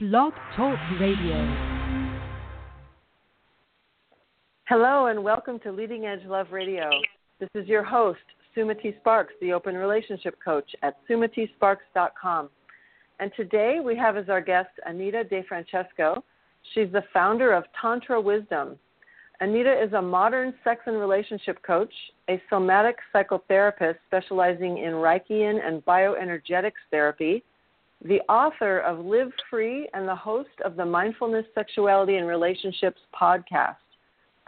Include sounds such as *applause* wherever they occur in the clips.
Blog Talk Radio. Hello, and welcome to Leading Edge Love Radio. This is your host, Sumati Sparks, the Open Relationship Coach at sumatisparks.com. And today we have as our guest Anita DeFrancesco. She's the founder of Tantra Wisdom. Anita is a modern sex and relationship coach, a somatic psychotherapist specializing in Reichian and bioenergetics therapy, the author of Live Free and the host of the Mindfulness, Sexuality, and Relationships podcast.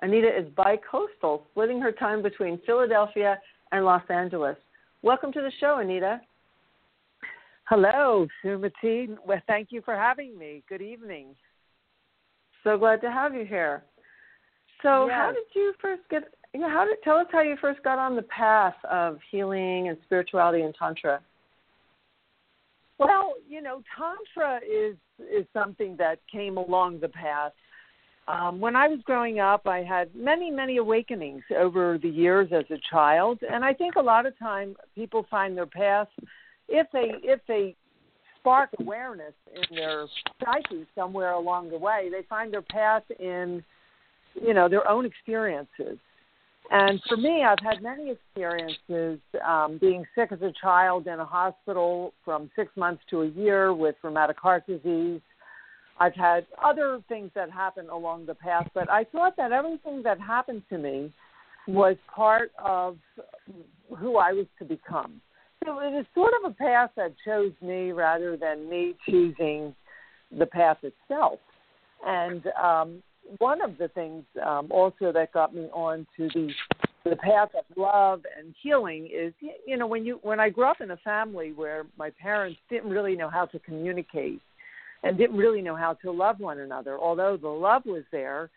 Anita is bi-coastal, splitting her time between Philadelphia and Los Angeles. Welcome to the show, Anita. Hello, Sumati. Well, thank you for having me. Good evening. So glad to have you here. So, yes. how did you first get? Yeah, how did tell us how you first got on the path of healing and spirituality and tantra? Well, you know, tantra is is something that came along the path. Um, when I was growing up, I had many, many awakenings over the years as a child, and I think a lot of time people find their path if they if they spark awareness in their psyche somewhere along the way, they find their path in you know their own experiences. And for me, I've had many experiences um, being sick as a child in a hospital from six months to a year with rheumatic heart disease. I've had other things that happened along the path, but I thought that everything that happened to me was part of who I was to become. So it was sort of a path that chose me rather than me choosing the path itself. And um, one of the things um, also that got me on to the the path of love and healing is you know when you when I grew up in a family where my parents didn't really know how to communicate and didn't really know how to love one another although the love was there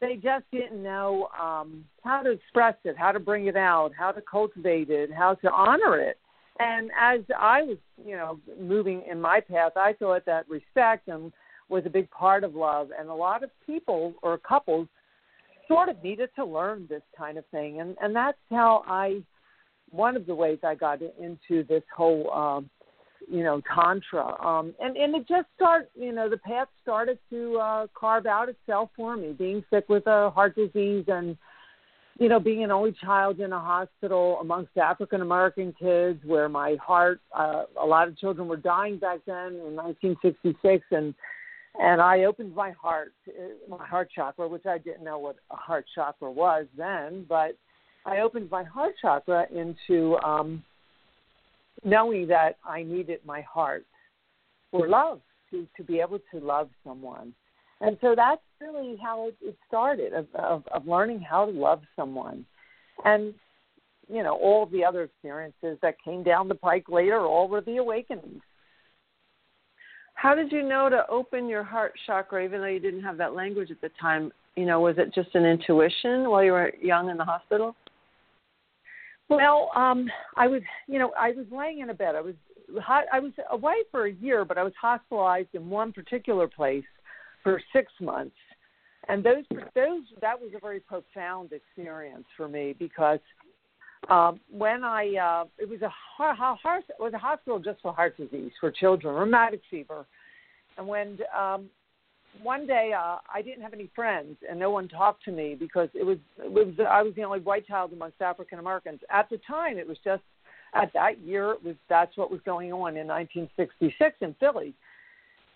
they just didn't know um how to express it how to bring it out how to cultivate it how to honor it. And as I was you know moving in my path I thought that respect and was a big part of love, and a lot of people or couples sort of needed to learn this kind of thing, and and that's how I. One of the ways I got into this whole, um, you know, tantra, um, and and it just started. You know, the path started to uh, carve out itself for me. Being sick with a heart disease and you know, being an only child in a hospital amongst African American kids, where my heart, uh, a lot of children were dying back then in 1966, and and I opened my heart, my heart chakra, which I didn't know what a heart chakra was then, but I opened my heart chakra into um, knowing that I needed my heart for love to to be able to love someone, and so that's really how it, it started of, of of learning how to love someone, and you know all the other experiences that came down the pike later, all were the awakenings. How did you know to open your heart chakra, even though you didn't have that language at the time? You know, was it just an intuition while you were young in the hospital? Well, um, I was, you know, I was laying in a bed. I was, I was away for a year, but I was hospitalized in one particular place for six months, and those, those, that was a very profound experience for me because um, when I uh, it was a heart, heart, it was a hospital just for heart disease for children, rheumatic fever, and when um, one day uh, I didn't have any friends and no one talked to me because it was it was I was the only white child amongst African Americans at the time. It was just at that year it was that's what was going on in 1966 in Philly,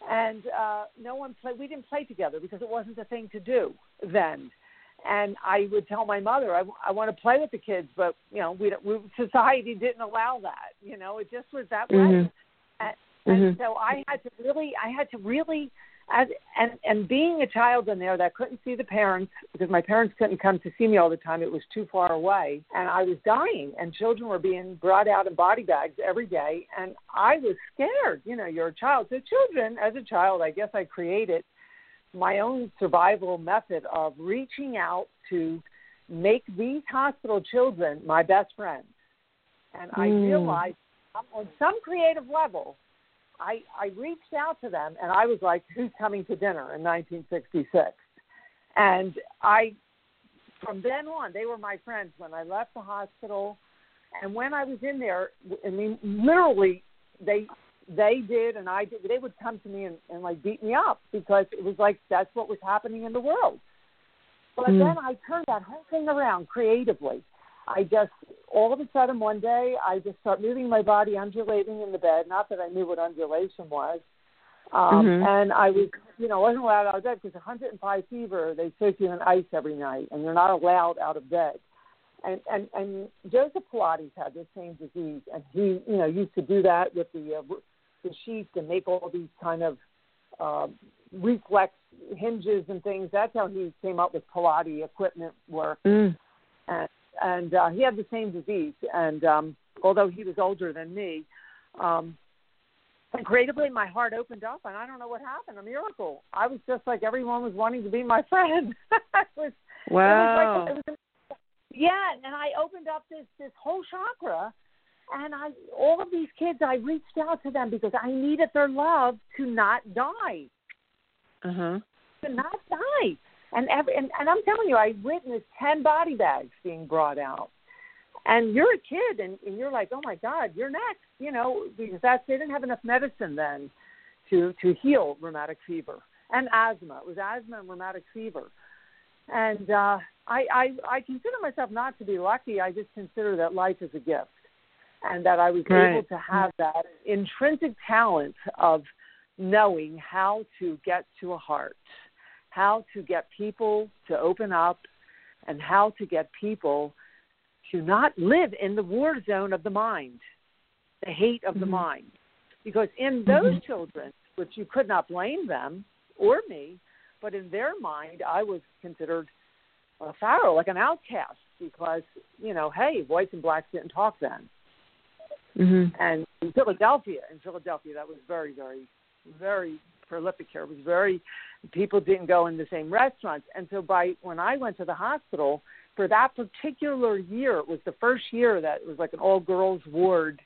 and uh, no one played. We didn't play together because it wasn't the thing to do then and I would tell my mother, I, I want to play with the kids, but you know, we, we society didn't allow that. You know, it just was that mm-hmm. way. And, and mm-hmm. so I had to really, I had to really, as and and being a child in there that couldn't see the parents because my parents couldn't come to see me all the time. It was too far away, and I was dying, and children were being brought out in body bags every day, and I was scared. You know, you're a child. So children, as a child, I guess I created my own survival method of reaching out to make these hospital children my best friends. And I Mm. realized on some creative level, I, I reached out to them and I was like, who's coming to dinner in 1966? And I, from then on, they were my friends when I left the hospital. And when I was in there, I mean, literally, they they did and I did. They would come to me and, and like beat me up because it was like that's what was happening in the world. But mm. then I turned that whole thing around creatively. I just all of a sudden one day I just start moving my body, undulating in the bed. Not that I knew what undulation was. Um, mm-hmm. And I was, you know, wasn't allowed out of bed because 105 fever. They soak you in ice every night, and you're not allowed out of bed. And and and Joseph Pilates had the same disease, and he, you know, used to do that with the uh, the sheets and make all these kind of uh, reflex hinges and things. That's how he came up with Pilates equipment work. Mm. And and uh, he had the same disease. And um, although he was older than me, um, and creatively my heart opened up, and I don't know what happened. A miracle. I was just like everyone was wanting to be my friend. *laughs* it was, wow. It was like, it was, yeah, and I opened up this this whole chakra and I all of these kids I reached out to them because I needed their love to not die. Uh huh. To not die. And every and, and I'm telling you, I witnessed ten body bags being brought out. And you're a kid and, and you're like, Oh my God, you're next, you know, because that's they didn't have enough medicine then to to heal rheumatic fever and asthma. It was asthma and rheumatic fever. And uh I, I I consider myself not to be lucky. I just consider that life is a gift and that I was right. able to have that intrinsic talent of knowing how to get to a heart, how to get people to open up, and how to get people to not live in the war zone of the mind, the hate of mm-hmm. the mind. Because in those mm-hmm. children, which you could not blame them or me, but in their mind, I was considered a pharaoh, like an outcast, because, you know, hey, whites and blacks didn't talk then. Mm-hmm. And in Philadelphia, in Philadelphia, that was very, very, very prolific here. It was very, people didn't go in the same restaurants. And so by when I went to the hospital for that particular year, it was the first year that it was like an all girls ward,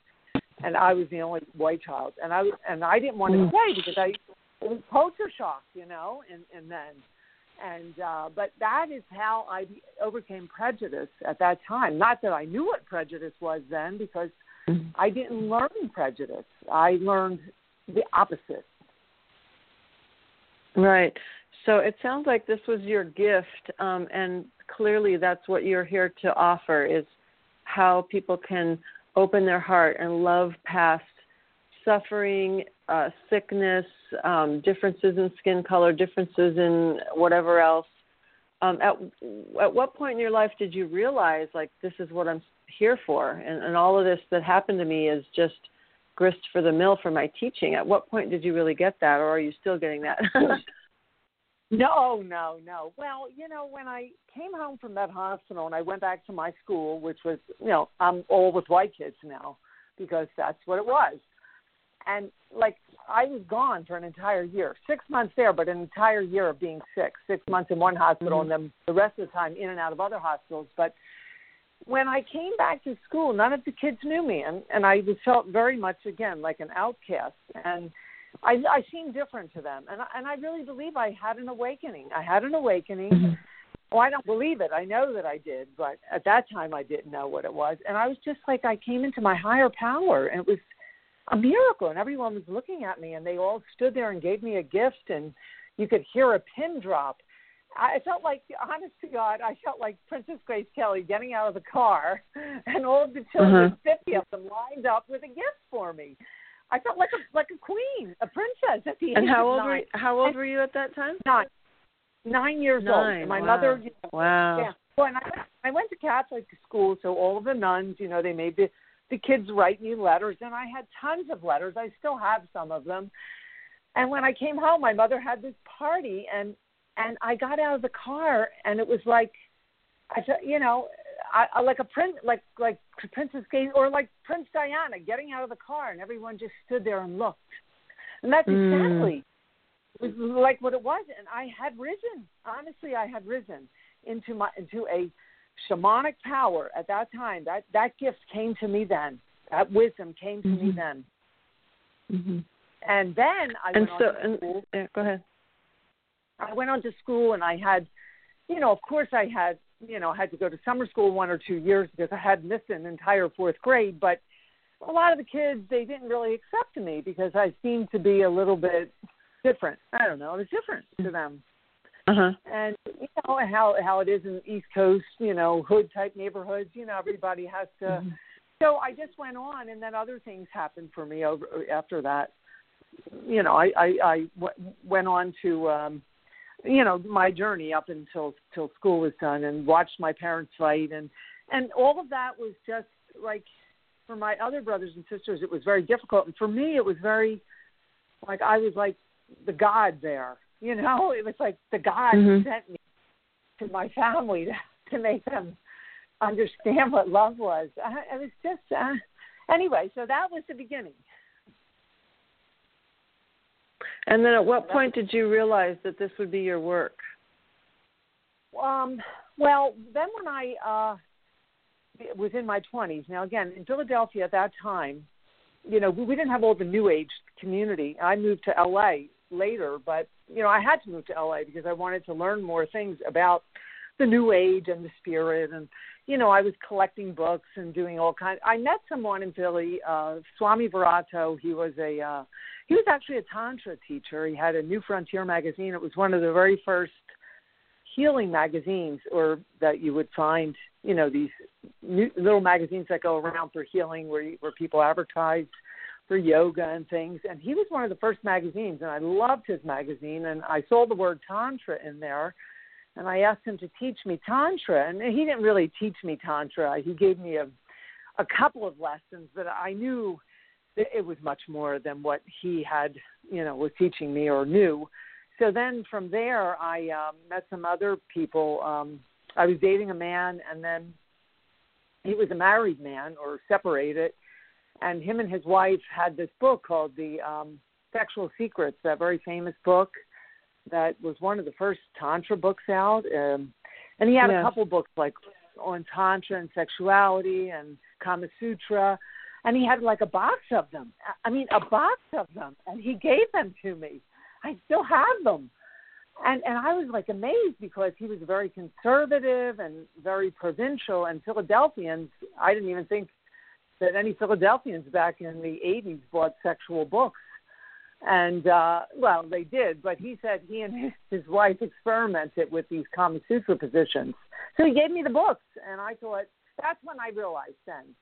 and I was the only white child. And I was and I didn't want to mm. stay because I it was culture shock, you know, and and then and uh, but that is how I overcame prejudice at that time. Not that I knew what prejudice was then, because Mm-hmm. I didn't learn prejudice. I learned the opposite. Right. So it sounds like this was your gift, um, and clearly that's what you're here to offer is how people can open their heart and love past suffering, uh, sickness, um, differences in skin color, differences in whatever else. Um, at at what point in your life did you realize like this is what I'm here for. And, and all of this that happened to me is just grist for the mill for my teaching. At what point did you really get that or are you still getting that? *laughs* *laughs* No no no. Well you know when i came home from that hospital and i went back to my school which was you know i'm all with white kids now because that's what it was. And like i was gone for an entire year six months there but an entire year of being sick six months in one hospital mm-hmm. and then the rest of the time in and out of other hospitals. But when I came back to school, none of the kids knew me, and and I was felt very much again like an outcast, and I I seemed different to them, and I, and I really believe I had an awakening. I had an awakening. Mm-hmm. Oh, I don't believe it. I know that I did, but at that time I didn't know what it was, and I was just like I came into my higher power, and it was a miracle, and everyone was looking at me, and they all stood there and gave me a gift, and you could hear a pin drop I felt like, honest to God, I felt like Princess Grace Kelly getting out of the car, *laughs* and all of the children, uh-huh. fifty of them, lined up with a gift for me. I felt like a like a queen, a princess at the and age how of old nine. were you, how old and were you at that time? Nine, nine years nine. old. And my wow. mother, you know, wow. Yeah. Well, and I I went to Catholic school, so all of the nuns, you know, they made the the kids write me letters, and I had tons of letters. I still have some of them. And when I came home, my mother had this party, and and I got out of the car, and it was like, I thought, you know, I, I like a prince, like like Princess Kate or like Prince Diana getting out of the car, and everyone just stood there and looked, and that's mm. exactly was like what it was. And I had risen, honestly, I had risen into my into a shamanic power at that time. That that gift came to me then. That wisdom came to mm-hmm. me then. Mm-hmm. And then I and went so, on to and. Yeah, go ahead. I went on to school and I had, you know, of course I had, you know, had to go to summer school one or two years because I had missed an entire fourth grade. But a lot of the kids they didn't really accept me because I seemed to be a little bit different. I don't know, it was different to them. Uh-huh. And you know how how it is in the East Coast, you know, hood type neighborhoods. You know, everybody has to. Mm-hmm. So I just went on, and then other things happened for me over after that. You know, I I, I w- went on to, um, you know, my journey up until till school was done, and watched my parents fight, and and all of that was just like for my other brothers and sisters, it was very difficult, and for me, it was very like I was like the God there you know, *laughs* it was like the God mm-hmm. sent me to my family to, to make them understand what love was. I, it was just uh, anyway. So that was the beginning. And then, at what point did you realize that this would be your work? Um, well, then when I uh, was in my 20s. Now, again, in Philadelphia at that time, you know, we, we didn't have all the New Age community. I moved to LA later, but you know, I had to move to LA because I wanted to learn more things about the new age and the spirit and you know, I was collecting books and doing all kinds. I met someone in Philly, uh, Swami Virato. He was a uh, he was actually a tantra teacher. He had a New Frontier magazine. It was one of the very first healing magazines, or that you would find, you know, these new, little magazines that go around for healing, where where people advertise for yoga and things. And he was one of the first magazines, and I loved his magazine. And I saw the word tantra in there, and I asked him to teach me tantra. And he didn't really teach me tantra. He gave me a a couple of lessons, but I knew that it was much more than what he had, you know, was teaching me or knew. So then from there, I um, met some other people. Um, I was dating a man, and then he was a married man or separated and him and his wife had this book called the um, Sexual Secrets, that very famous book that was one of the first tantra books out. Um, and he had yes. a couple books like on tantra and sexuality and Kama Sutra, and he had like a box of them. I mean, a box of them, and he gave them to me. I still have them. And and I was like amazed because he was very conservative and very provincial and Philadelphians I didn't even think that any Philadelphians back in the 80s bought sexual books. And, uh, well, they did, but he said he and his wife experimented with these Kama Sutra positions. So he gave me the books, and I thought, that's when I realized then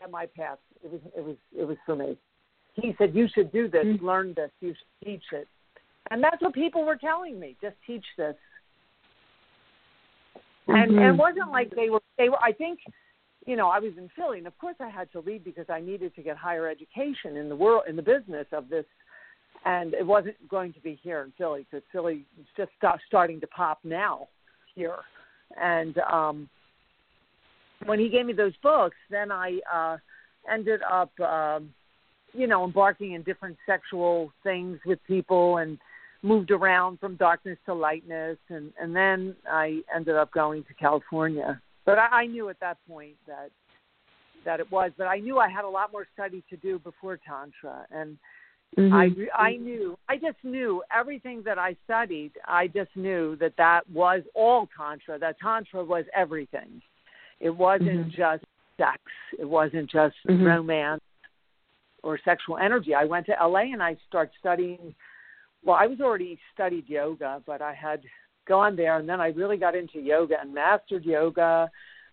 that my path, it was, it was, it was for me. He said, you should do this, mm-hmm. learn this, you should teach it. And that's what people were telling me, just teach this. And, mm-hmm. and it wasn't like they were, they were, I think you know, I was in Philly, and of course I had to leave because I needed to get higher education in the world, in the business of this, and it wasn't going to be here in Philly because Philly is just start, starting to pop now here, and um, when he gave me those books, then I uh, ended up, um, you know, embarking in different sexual things with people and moved around from darkness to lightness, and and then I ended up going to California. But I, I knew at that point that that it was. But I knew I had a lot more study to do before tantra, and mm-hmm. I I knew I just knew everything that I studied. I just knew that that was all tantra. That tantra was everything. It wasn't mm-hmm. just sex. It wasn't just mm-hmm. romance or sexual energy. I went to LA and I started studying. Well, I was already studied yoga, but I had gone there, and then I really got into yoga and mastered yoga.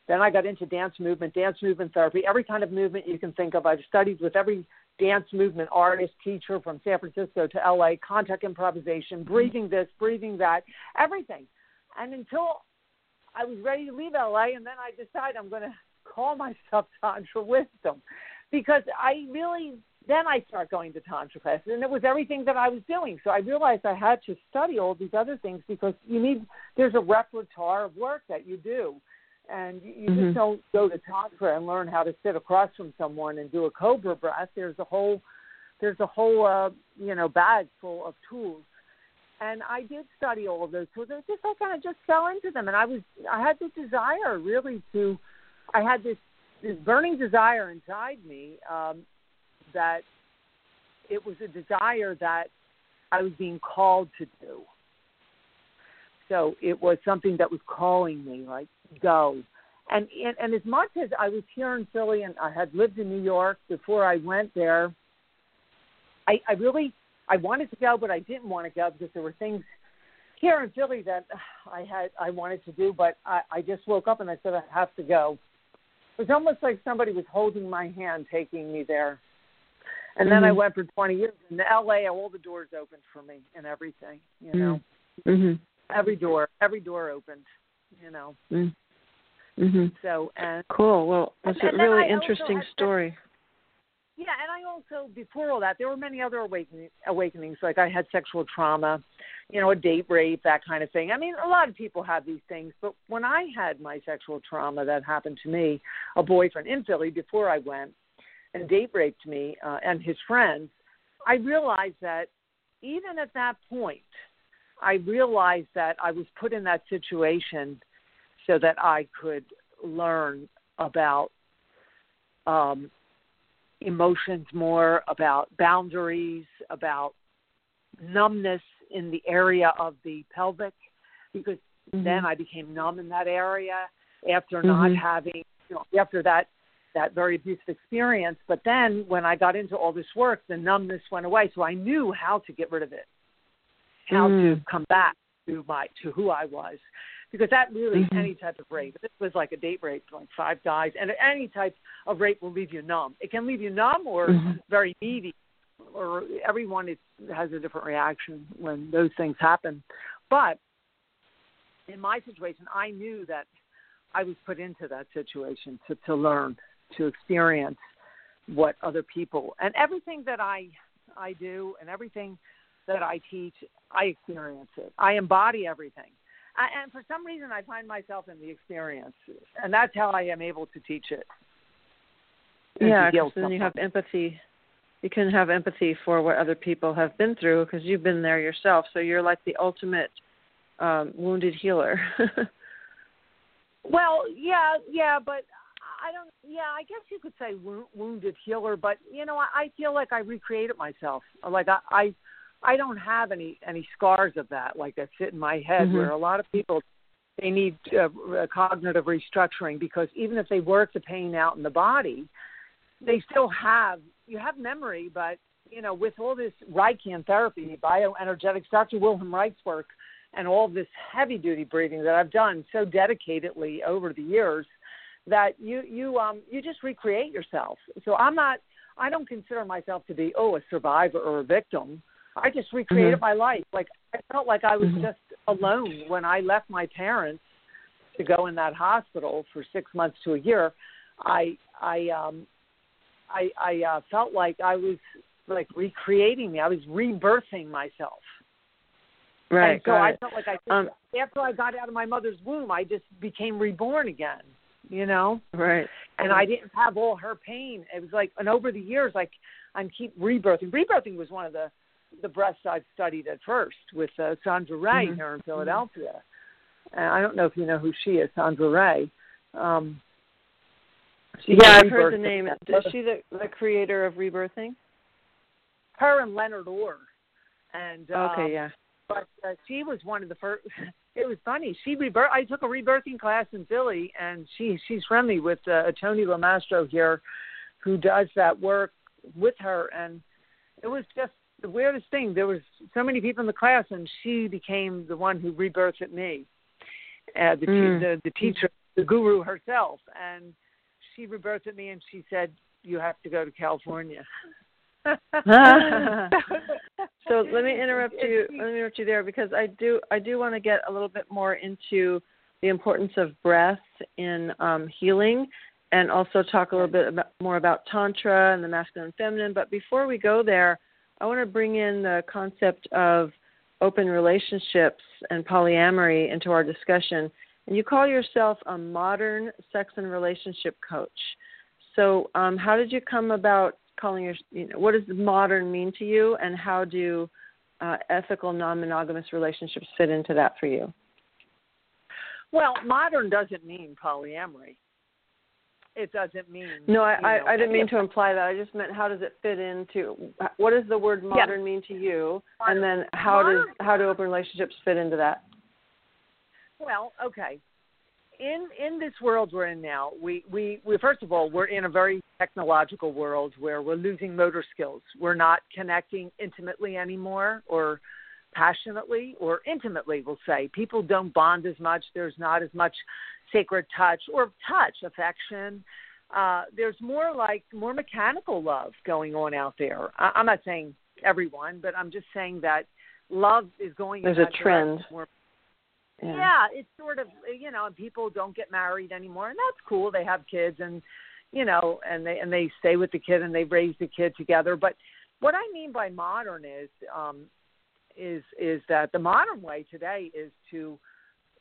Then I got into dance movement, dance movement therapy, every kind of movement you can think of. I've studied with every dance movement artist, teacher from San Francisco to LA, contact improvisation, mm-hmm. breathing this, breathing that, everything. And until I was ready to leave LA, and then I decided I'm going to call myself *laughs* Tantra Wisdom because I really then I start going to tantra classes, and it was everything that I was doing. So I realized I had to study all these other things because you need there's a repertoire of work that you do, and you, you mm-hmm. just don't go to tantra and learn how to sit across from someone and do a cobra breath. There's a whole there's a whole uh, you know bag full of tools, and I did study all of those tools. It just I kind of just fell into them, and I was I had this desire really to I had this this burning desire inside me um, that it was a desire that I was being called to do. So it was something that was calling me, like, go. and and, and as much as I was here in Philly and I had lived in New York before I went there, I, I really I wanted to go, but I didn't want to go because there were things here in Philly that I had I wanted to do, but I, I just woke up and I said I have to go. It was almost like somebody was holding my hand, taking me there. And then mm-hmm. I went for 20 years in LA. All the doors opened for me and everything. You know, mm-hmm. Every door, every door opened. You know. Mm-hmm. So and cool. Well, that's and, a and really interesting story. Yeah, and I also before all that, there were many other awakening, awakenings. Like I had sexual trauma, you know, a date rape, that kind of thing. I mean, a lot of people have these things, but when I had my sexual trauma that happened to me, a boyfriend in Philly before I went and date raped me uh, and his friends, I realized that even at that point, I realized that I was put in that situation so that I could learn about um, emotions more, about boundaries, about numbness in the area of the pelvic, because mm-hmm. then I became numb in that area after mm-hmm. not having, you know, after that that very abusive experience. But then when I got into all this work, the numbness went away, so I knew how to get rid of it, how mm. to come back to my to who I was because that really mm-hmm. any type of rape. This was like a date rape, like five guys, and any type of rape will leave you numb. It can leave you numb or mm-hmm. very needy, or everyone is, has a different reaction when those things happen. But in my situation, I knew that I was put into that situation to to learn, to experience what other people and everything that I I do and everything that I teach, I experience it. I embody everything I, and for some reason, I find myself in the experience, and that's how I am able to teach it. Yeah, because then you have empathy. You can have empathy for what other people have been through because you've been there yourself. So you're like the ultimate um, wounded healer. *laughs* well, yeah, yeah, but I don't. Yeah, I guess you could say wounded healer, but you know, I, I feel like I recreated myself. Like I, I I don't have any any scars of that like that sit in my head mm-hmm. where a lot of people they need uh, cognitive restructuring because even if they work the pain out in the body, they still have you have memory, but you know with all this Reichian therapy, bioenergetics, Dr. Wilhelm Reich's work, and all this heavy duty breathing that I've done so dedicatedly over the years that you you um you just recreate yourself. So I'm not I don't consider myself to be oh a survivor or a victim. I just recreated mm-hmm. my life. Like I felt like I was mm-hmm. just alone when I left my parents to go in that hospital for six months to a year. I I um I I uh, felt like I was like recreating me. I was rebirthing myself. Right. And so I it. felt like I just, um, after I got out of my mother's womb, I just became reborn again. You know. Right. And I didn't have all her pain. It was like, and over the years, like I'm keep rebirthing. Rebirthing was one of the the breasts I've studied at first with uh, Sondra Ray mm-hmm. here in Philadelphia. And I don't know if you know who she is, Sondra Ray. Um, yeah, I've heard the name. Is she the, the creator of Rebirthing? Her and Leonard Orr. And uh, okay, yeah. But uh, she was one of the first. *laughs* It was funny. She rebirth. I took a rebirthing class in Philly, and she she's friendly with uh, Tony Lamastro here, who does that work with her, and it was just the weirdest thing. There was so many people in the class, and she became the one who rebirthed me, uh, the, mm. the the teacher, the guru herself, and she rebirthed me, and she said, "You have to go to California." *laughs* so let me interrupt you. Let me interrupt you there because I do I do want to get a little bit more into the importance of breath in um, healing, and also talk a little bit about, more about tantra and the masculine and feminine. But before we go there, I want to bring in the concept of open relationships and polyamory into our discussion. And you call yourself a modern sex and relationship coach. So, um, how did you come about calling your? You know, what does modern mean to you, and how do uh, ethical non-monogamous relationships fit into that for you? Well, modern doesn't mean polyamory it doesn't mean. No, I, I, I, didn't mean to imply that. I just meant how does it fit into what does the word modern yeah. mean to you, and then how modern, does how do open relationships fit into that? Well, okay. in in this world we're in now, we, we we first of all we're in a very technological world where we're losing motor skills. We're not connecting intimately anymore, or passionately, or intimately. We'll say people don't bond as much. There's not as much sacred touch or touch affection. Uh, there's more like more mechanical love going on out there. I, I'm not saying everyone, but I'm just saying that love is going. There's a trend. More, yeah. yeah, it's sort of you know, and people don't get married anymore, and that's cool. They have kids, and you know, and they and they stay with the kid, and they raise the kid together. But what I mean by modern is um, is is that the modern way today is to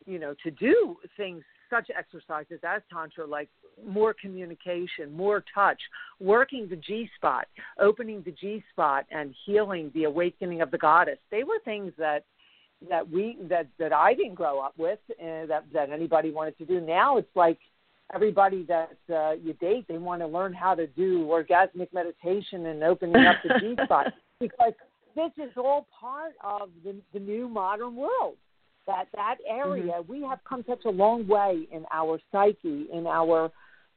you know to do things such exercises as tantra like more communication more touch working the g spot opening the g spot and healing the awakening of the goddess they were things that that we that that I didn't grow up with and that that anybody wanted to do. Now it's like everybody that uh, you date they want to learn how to do orgasmic meditation and opening up the *laughs* G spot because this is all part of the, the new modern world. That that area mm-hmm. we have come such a long way in our psyche, in our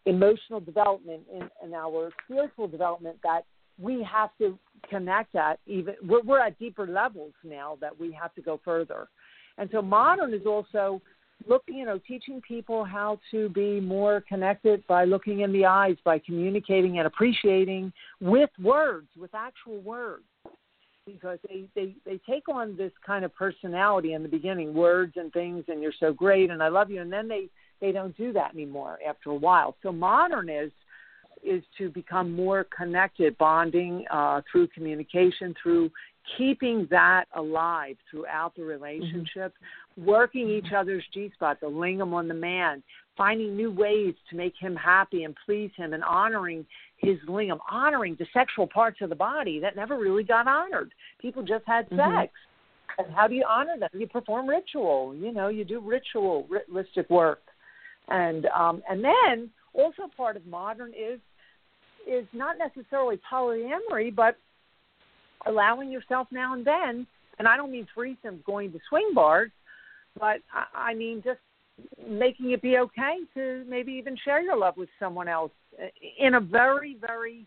emotional development, in, in our spiritual development that we have to connect at even we're, we're at deeper levels now that we have to go further and so modern is also looking you know teaching people how to be more connected by looking in the eyes by communicating and appreciating with words with actual words because they they they take on this kind of personality in the beginning words and things and you're so great and i love you and then they they don't do that anymore after a while so modern is is to become more connected, bonding uh, through communication, through keeping that alive throughout the relationship, mm-hmm. working each other's G spot, the lingam on the man, finding new ways to make him happy and please him, and honoring his lingam, honoring the sexual parts of the body that never really got honored. People just had mm-hmm. sex. And how do you honor them? You perform ritual. You know, you do ritual, ritualistic work, and um, and then also part of modern is is not necessarily polyamory, but allowing yourself now and then, and I don't mean threesomes going to swing bars, but I, I mean just making it be okay to maybe even share your love with someone else in a very, very,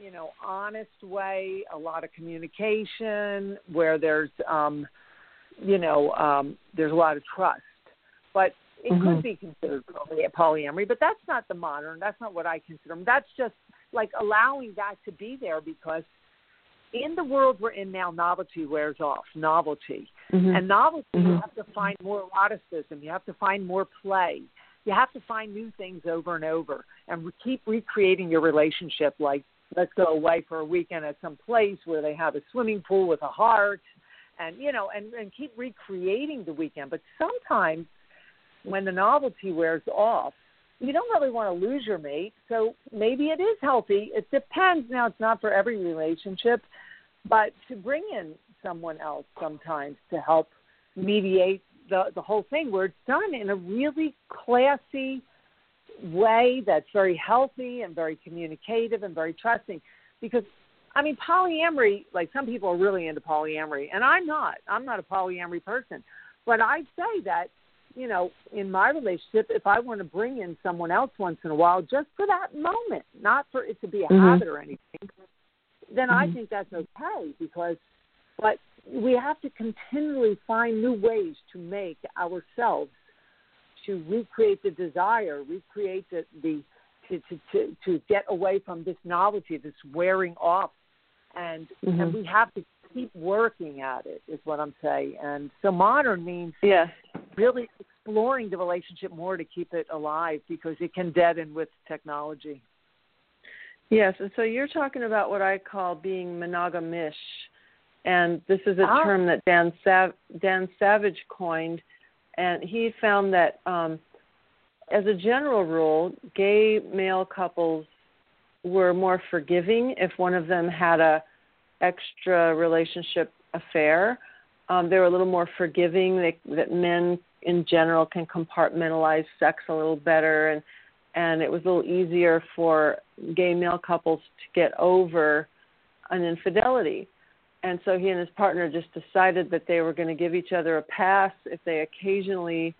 you know, honest way, a lot of communication where there's, um, you know, um, there's a lot of trust. But it mm-hmm. could be considered polyamory, but that's not the modern. That's not what I consider. That's just like allowing that to be there because in the world we're in now, novelty wears off. Novelty. Mm-hmm. And novelty, mm-hmm. you have to find more eroticism. You have to find more play. You have to find new things over and over and re- keep recreating your relationship. Like, let's go away for a weekend at some place where they have a swimming pool with a heart and, you know, and, and keep recreating the weekend. But sometimes when the novelty wears off, you don't really want to lose your mate. So maybe it is healthy. It depends. Now, it's not for every relationship, but to bring in someone else sometimes to help mediate the, the whole thing where it's done in a really classy way that's very healthy and very communicative and very trusting. Because, I mean, polyamory, like some people are really into polyamory, and I'm not. I'm not a polyamory person. But I'd say that you know, in my relationship, if I want to bring in someone else once in a while, just for that moment, not for it to be a mm-hmm. habit or anything, then mm-hmm. I think that's okay because, but we have to continually find new ways to make ourselves to recreate the desire, recreate the, the to, to, to, to get away from this novelty, this wearing off. And, mm-hmm. and we have to keep working at it is what I'm saying. And so modern means really exploring the relationship more to keep it alive because it can deaden with technology. Yes, and so you're talking about what I call being monogamish, and this is a ah. term that Dan Sav- Dan Savage coined, and he found that um, as a general rule, gay male couples were more forgiving if one of them had a extra relationship affair. Um, they were a little more forgiving. They, that men in general can compartmentalize sex a little better, and and it was a little easier for gay male couples to get over an infidelity. And so he and his partner just decided that they were going to give each other a pass if they occasionally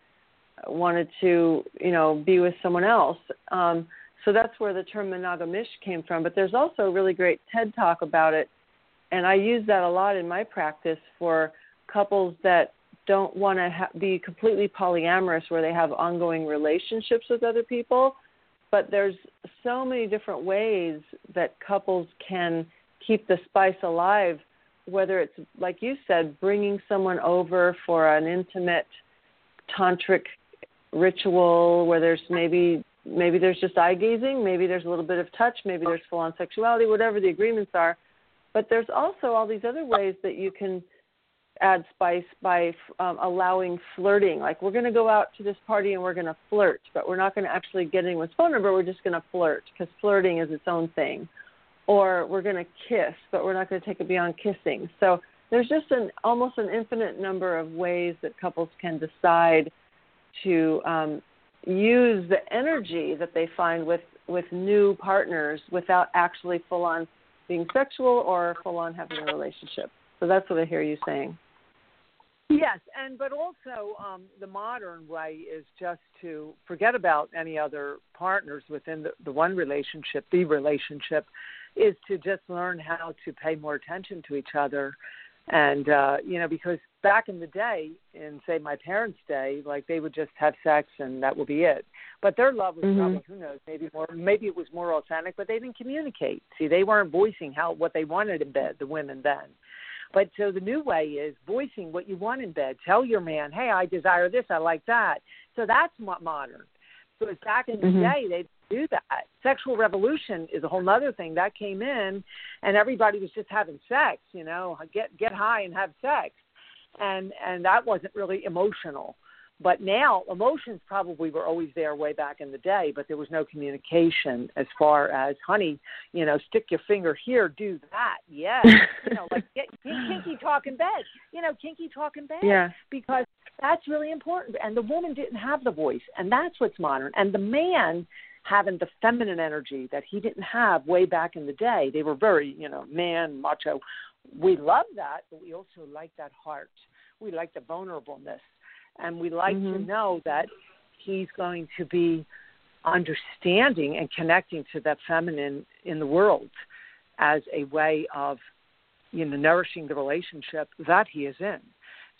wanted to, you know, be with someone else. Um, so that's where the term monogamish came from. But there's also a really great TED talk about it, and I use that a lot in my practice for couples that don't want to ha- be completely polyamorous, where they have ongoing relationships with other people. But there's so many different ways that couples can keep the spice alive, whether it's like you said, bringing someone over for an intimate tantric ritual where there's maybe maybe there's just eye gazing, maybe there's a little bit of touch, maybe there's full on sexuality, whatever the agreements are. But there's also all these other ways that you can add spice by um, allowing flirting. Like we're going to go out to this party and we're going to flirt, but we're not going to actually get anyone's phone number. We're just going to flirt because flirting is its own thing. Or we're going to kiss, but we're not going to take it beyond kissing. So there's just an almost an infinite number of ways that couples can decide to um, use the energy that they find with with new partners without actually full on being sexual or full on having a relationship. So that's what I hear you saying. Yes, and but also um, the modern way is just to forget about any other partners within the, the one relationship. The relationship is to just learn how to pay more attention to each other, and uh, you know because back in the day, in say my parents' day, like they would just have sex and that would be it. But their love was mm-hmm. probably who knows, maybe more maybe it was more authentic, but they didn't communicate. See, they weren't voicing how what they wanted in bed, the women then. But so the new way is voicing what you want in bed. Tell your man, hey, I desire this, I like that. So that's what modern. So it's back in the mm-hmm. day they do that. Sexual revolution is a whole other thing that came in, and everybody was just having sex. You know, get get high and have sex, and and that wasn't really emotional. But now emotions probably were always there way back in the day, but there was no communication as far as, honey, you know, stick your finger here, do that. Yes. you know, like get kinky talk in bed. You know, kinky talk in bed. Yeah. Because that's really important. And the woman didn't have the voice, and that's what's modern. And the man having the feminine energy that he didn't have way back in the day. They were very, you know, man, macho. We love that, but we also like that heart. We like the vulnerableness and we like mm-hmm. to know that he's going to be understanding and connecting to that feminine in the world as a way of you know nourishing the relationship that he is in.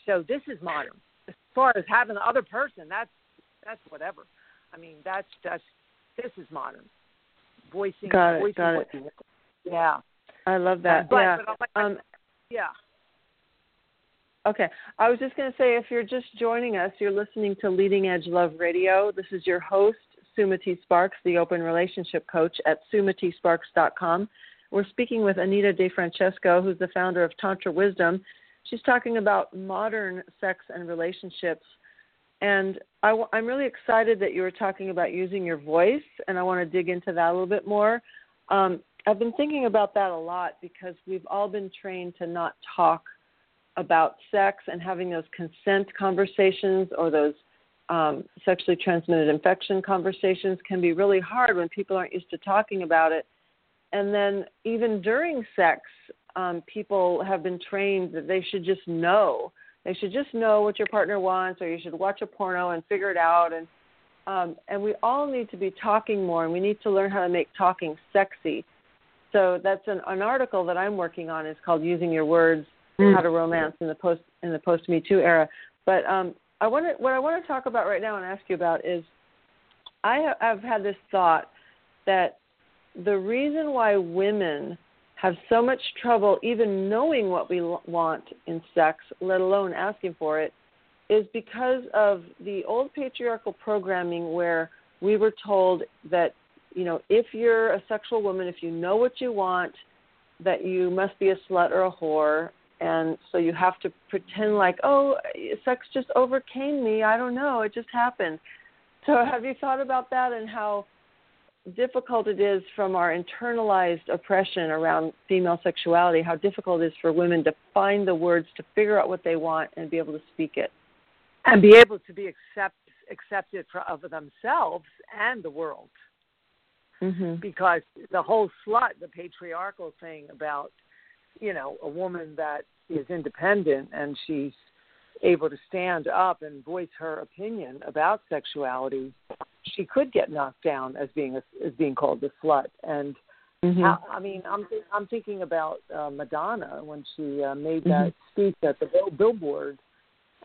So this is modern. As far as having the other person that's that's whatever. I mean that's that's this is modern. Voicing got it, voicing got it. yeah. I love that. But, yeah but um, yeah Okay. I was just going to say if you're just joining us, you're listening to Leading Edge Love Radio. This is your host, Sumati Sparks, the open relationship coach at sumatisparks.com. We're speaking with Anita DeFrancesco, who's the founder of Tantra Wisdom. She's talking about modern sex and relationships. And i w- I'm really excited that you were talking about using your voice, and I want to dig into that a little bit more. Um, I've been thinking about that a lot because we've all been trained to not talk – about sex and having those consent conversations or those um, sexually transmitted infection conversations can be really hard when people aren't used to talking about it. And then even during sex, um, people have been trained that they should just know. They should just know what your partner wants, or you should watch a porno and figure it out. And um, and we all need to be talking more, and we need to learn how to make talking sexy. So that's an, an article that I'm working on. is called "Using Your Words: mm. how to romance in the post in the post Me Too era. But um, I want to what I want to talk about right now and ask you about is I have had this thought that the reason why women have so much trouble even knowing what we want in sex, let alone asking for it, is because of the old patriarchal programming where we were told that you know if you're a sexual woman, if you know what you want, that you must be a slut or a whore, and so you have to pretend like oh sex just overcame me. I don't know. It just happened. So have you thought about that and how difficult it is from our internalized oppression around female sexuality how difficult it is for women to find the words to figure out what they want and be able to speak it? And be able to be accept, accepted for of themselves and the world. Mm-hmm. because the whole slut the patriarchal thing about you know a woman that is independent and she's able to stand up and voice her opinion about sexuality, she could get knocked down as being a, as being called a slut. And Mm-hmm. how, I mean, I'm th- I'm thinking about uh, Madonna when she uh, made that Mm-hmm. speech at the bill- Billboard,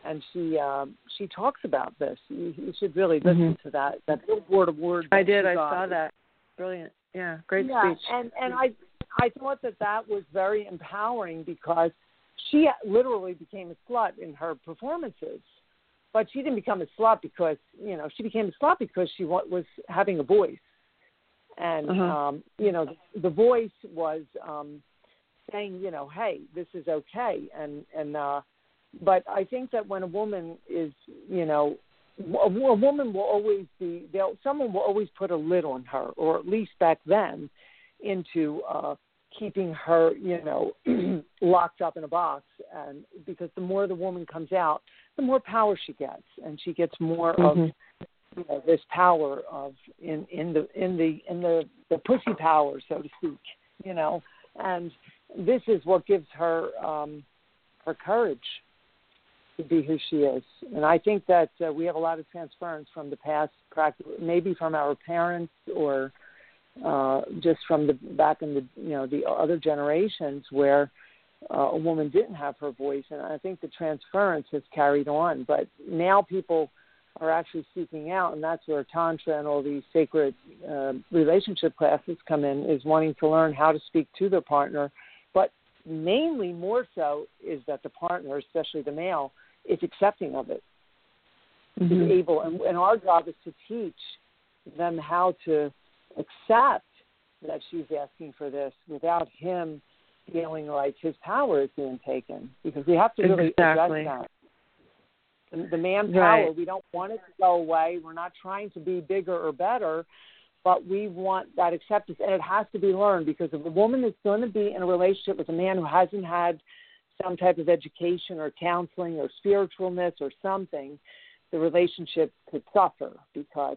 and she uh, she talks about this. You, you should really listen Mhm. to that that Billboard award. I did. I saw that. Brilliant. Yeah, great yeah, speech. and and I I thought that that was very empowering because she literally became a slut in her performances, but she didn't become a slut because you know she became a slut because she wa- was having a voice, and Uh-huh. um, you know the, the voice was um, saying you know hey this is okay. And and uh, but I think that when a woman is you know a, a woman will always be they'll someone will always put a lid on her or at least back then into uh keeping her you know *clears throat* locked up in a box and because the more the woman comes out the more power she gets and she gets more Mhm. of you know, this power of in in the in the in the the pussy power so to speak you know and this is what gives her um her courage to be who she is. And I think that uh, we have a lot of transference from the past, maybe from our parents or uh, just from the back in the you know the other generations where uh, a woman didn't have her voice. And I think the transference has carried on. But now people are actually seeking out, and that's where tantra and all these sacred uh, relationship classes come in, is wanting to learn how to speak to their partner. But mainly, more so, is that the partner, especially the male, is accepting of it, Mhm. is able, and, and our job is to teach them how to accept that she's asking for this without him feeling like his power is being taken, because we have to really Exactly. address that. The, the manpower, Right. we don't want it to go away. We're not trying to be bigger or better, but we want that acceptance, and it has to be learned because if a woman is going to be in a relationship with a man who hasn't had some type of education or counseling or spiritualness or something, the relationship could suffer because,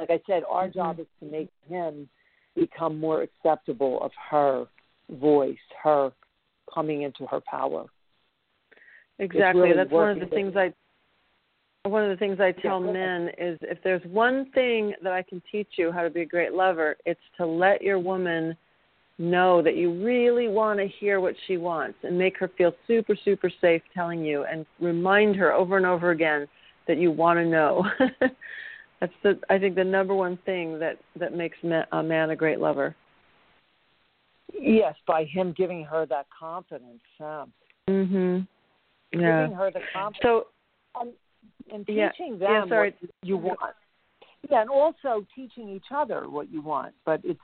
like I said, our Mhm. job is to make him become more acceptable of her voice, her coming into her power. Exactly. really That's one of the things I one of the things I tell men is if there's one thing that I can teach you how to be a great lover, it's to let your woman know that you really want to hear what she wants and make her feel super super safe telling you and remind her over and over again that you want to know. *laughs* That's the I think the number one thing that that makes a man a great lover. Yes, by him giving her that confidence, huh? Mhm. Yeah. giving her the confidence. So and, and teaching yeah, them sorry. what you want. Yeah, and also teaching each other what you want. But it's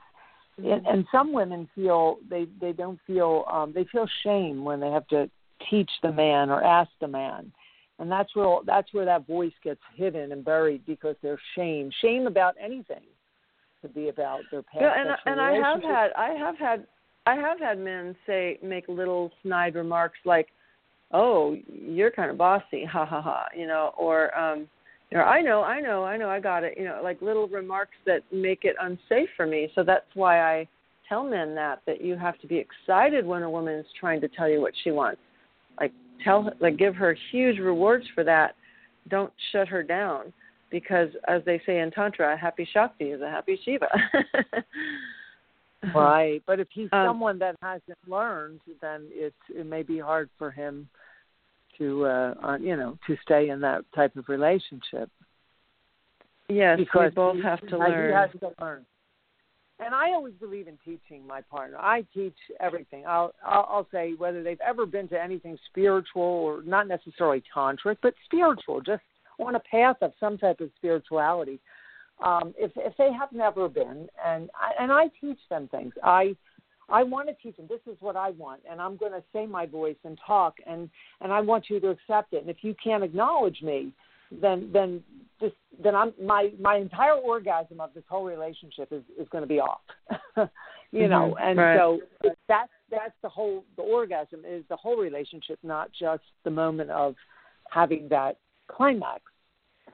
and, and some women feel they they don't feel um they feel shame when they have to teach the man or ask the man. And that's where all, that's where that voice gets hidden and buried because there's shame. Shame about anything. Could be about their past. Yeah, and and I have had I have had I have had men say make little snide remarks like, "Oh, you're kind of bossy," *laughs* ha ha ha, you know, or um, you know, I know, I know, I know, I got it, you know, like little remarks that make it unsafe for me. So that's why I tell men that that you have to be excited when a woman is trying to tell you what she wants. Like tell like give her huge rewards for that. Don't shut her down because as they say in tantra, a happy shakti is a happy shiva. *laughs* Right, but if he's Um, someone that hasn't learned, then it's it may be hard for him to uh, uh you know to stay in that type of relationship Yes, because we both he, have to he learn. has to learn. And I always believe in teaching my partner. I teach everything. I'll, I'll I'll say whether they've ever been to anything spiritual or not necessarily tantric, but spiritual, just on a path of some type of spirituality. Um, if if they have never been, and I, and I teach them things. I I want to teach them. This is what I want, and I'm going to say my voice and talk, and and I want you to accept it. And if you can't acknowledge me, then then just then I'm my my entire orgasm of this whole relationship is is going to be off. *laughs* you know, Mhm, and right. so that's that's the whole the orgasm is the whole relationship, not just the moment of having that climax.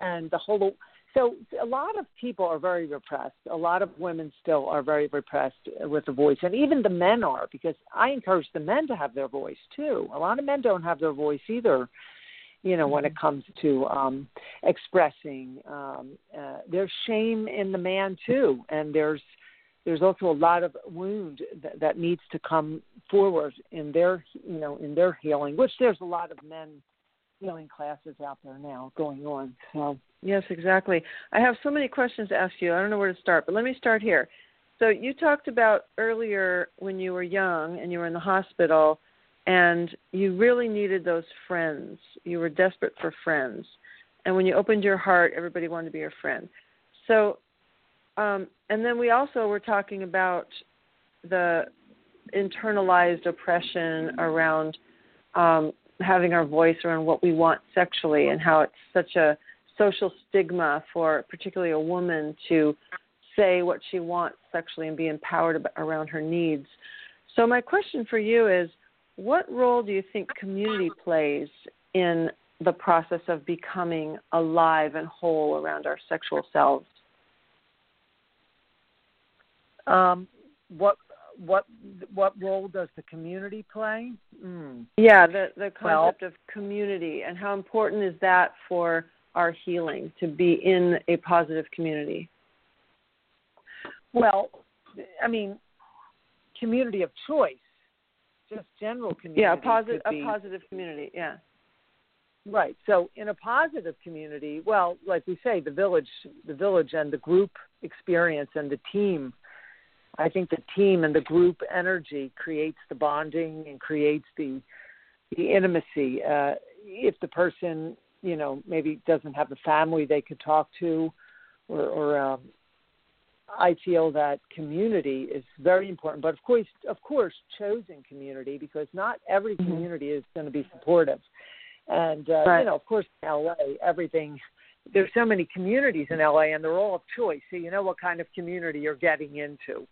And the whole so a lot of people are very repressed. A lot of women still are very repressed with the voice, and even the men are because I encourage the men to have their voice too. A lot of men don't have their voice either. You know, when it comes to um, expressing, um, uh, there's shame in the man too, and there's there's also a lot of wound that, that needs to come forward in their you know in their healing, which there's a lot of men healing classes out there now going on. So Yes, exactly. I have so many questions to ask you. I don't know where to start, but let me start here. So you talked about earlier when you were young and you were in the hospital and you really needed those friends. You were desperate for friends. And when you opened your heart, everybody wanted to be your friend. So um, and then we also were talking about the internalized oppression around um, having our voice around what we want sexually and how it's such a social stigma for particularly a woman to say what she wants sexually and be empowered around her needs. So, my question for you is what role do you think community plays in the process of becoming alive and whole around our sexual selves? Um, what what what role does the community play? Mm. Yeah, the the concept well, of community and how important is that for our healing to be in a positive community? Well, I mean, community of choice, just general community. Yeah, a positive a positive community. Yeah. Right. So in a positive community, well, like we say, the village, the village and the group experience and the team. I think the team and the group energy creates the bonding and creates the the intimacy. Uh, if the person you know maybe doesn't have a family they could talk to or, or um, I feel that community is very important, but of course, of course, chosen community because not every mm-hmm. community is going to be supportive. And uh, right. you know, of course, in LA, everything. There's so many communities in LA, and they're all of choice. So you know what kind of community you're getting into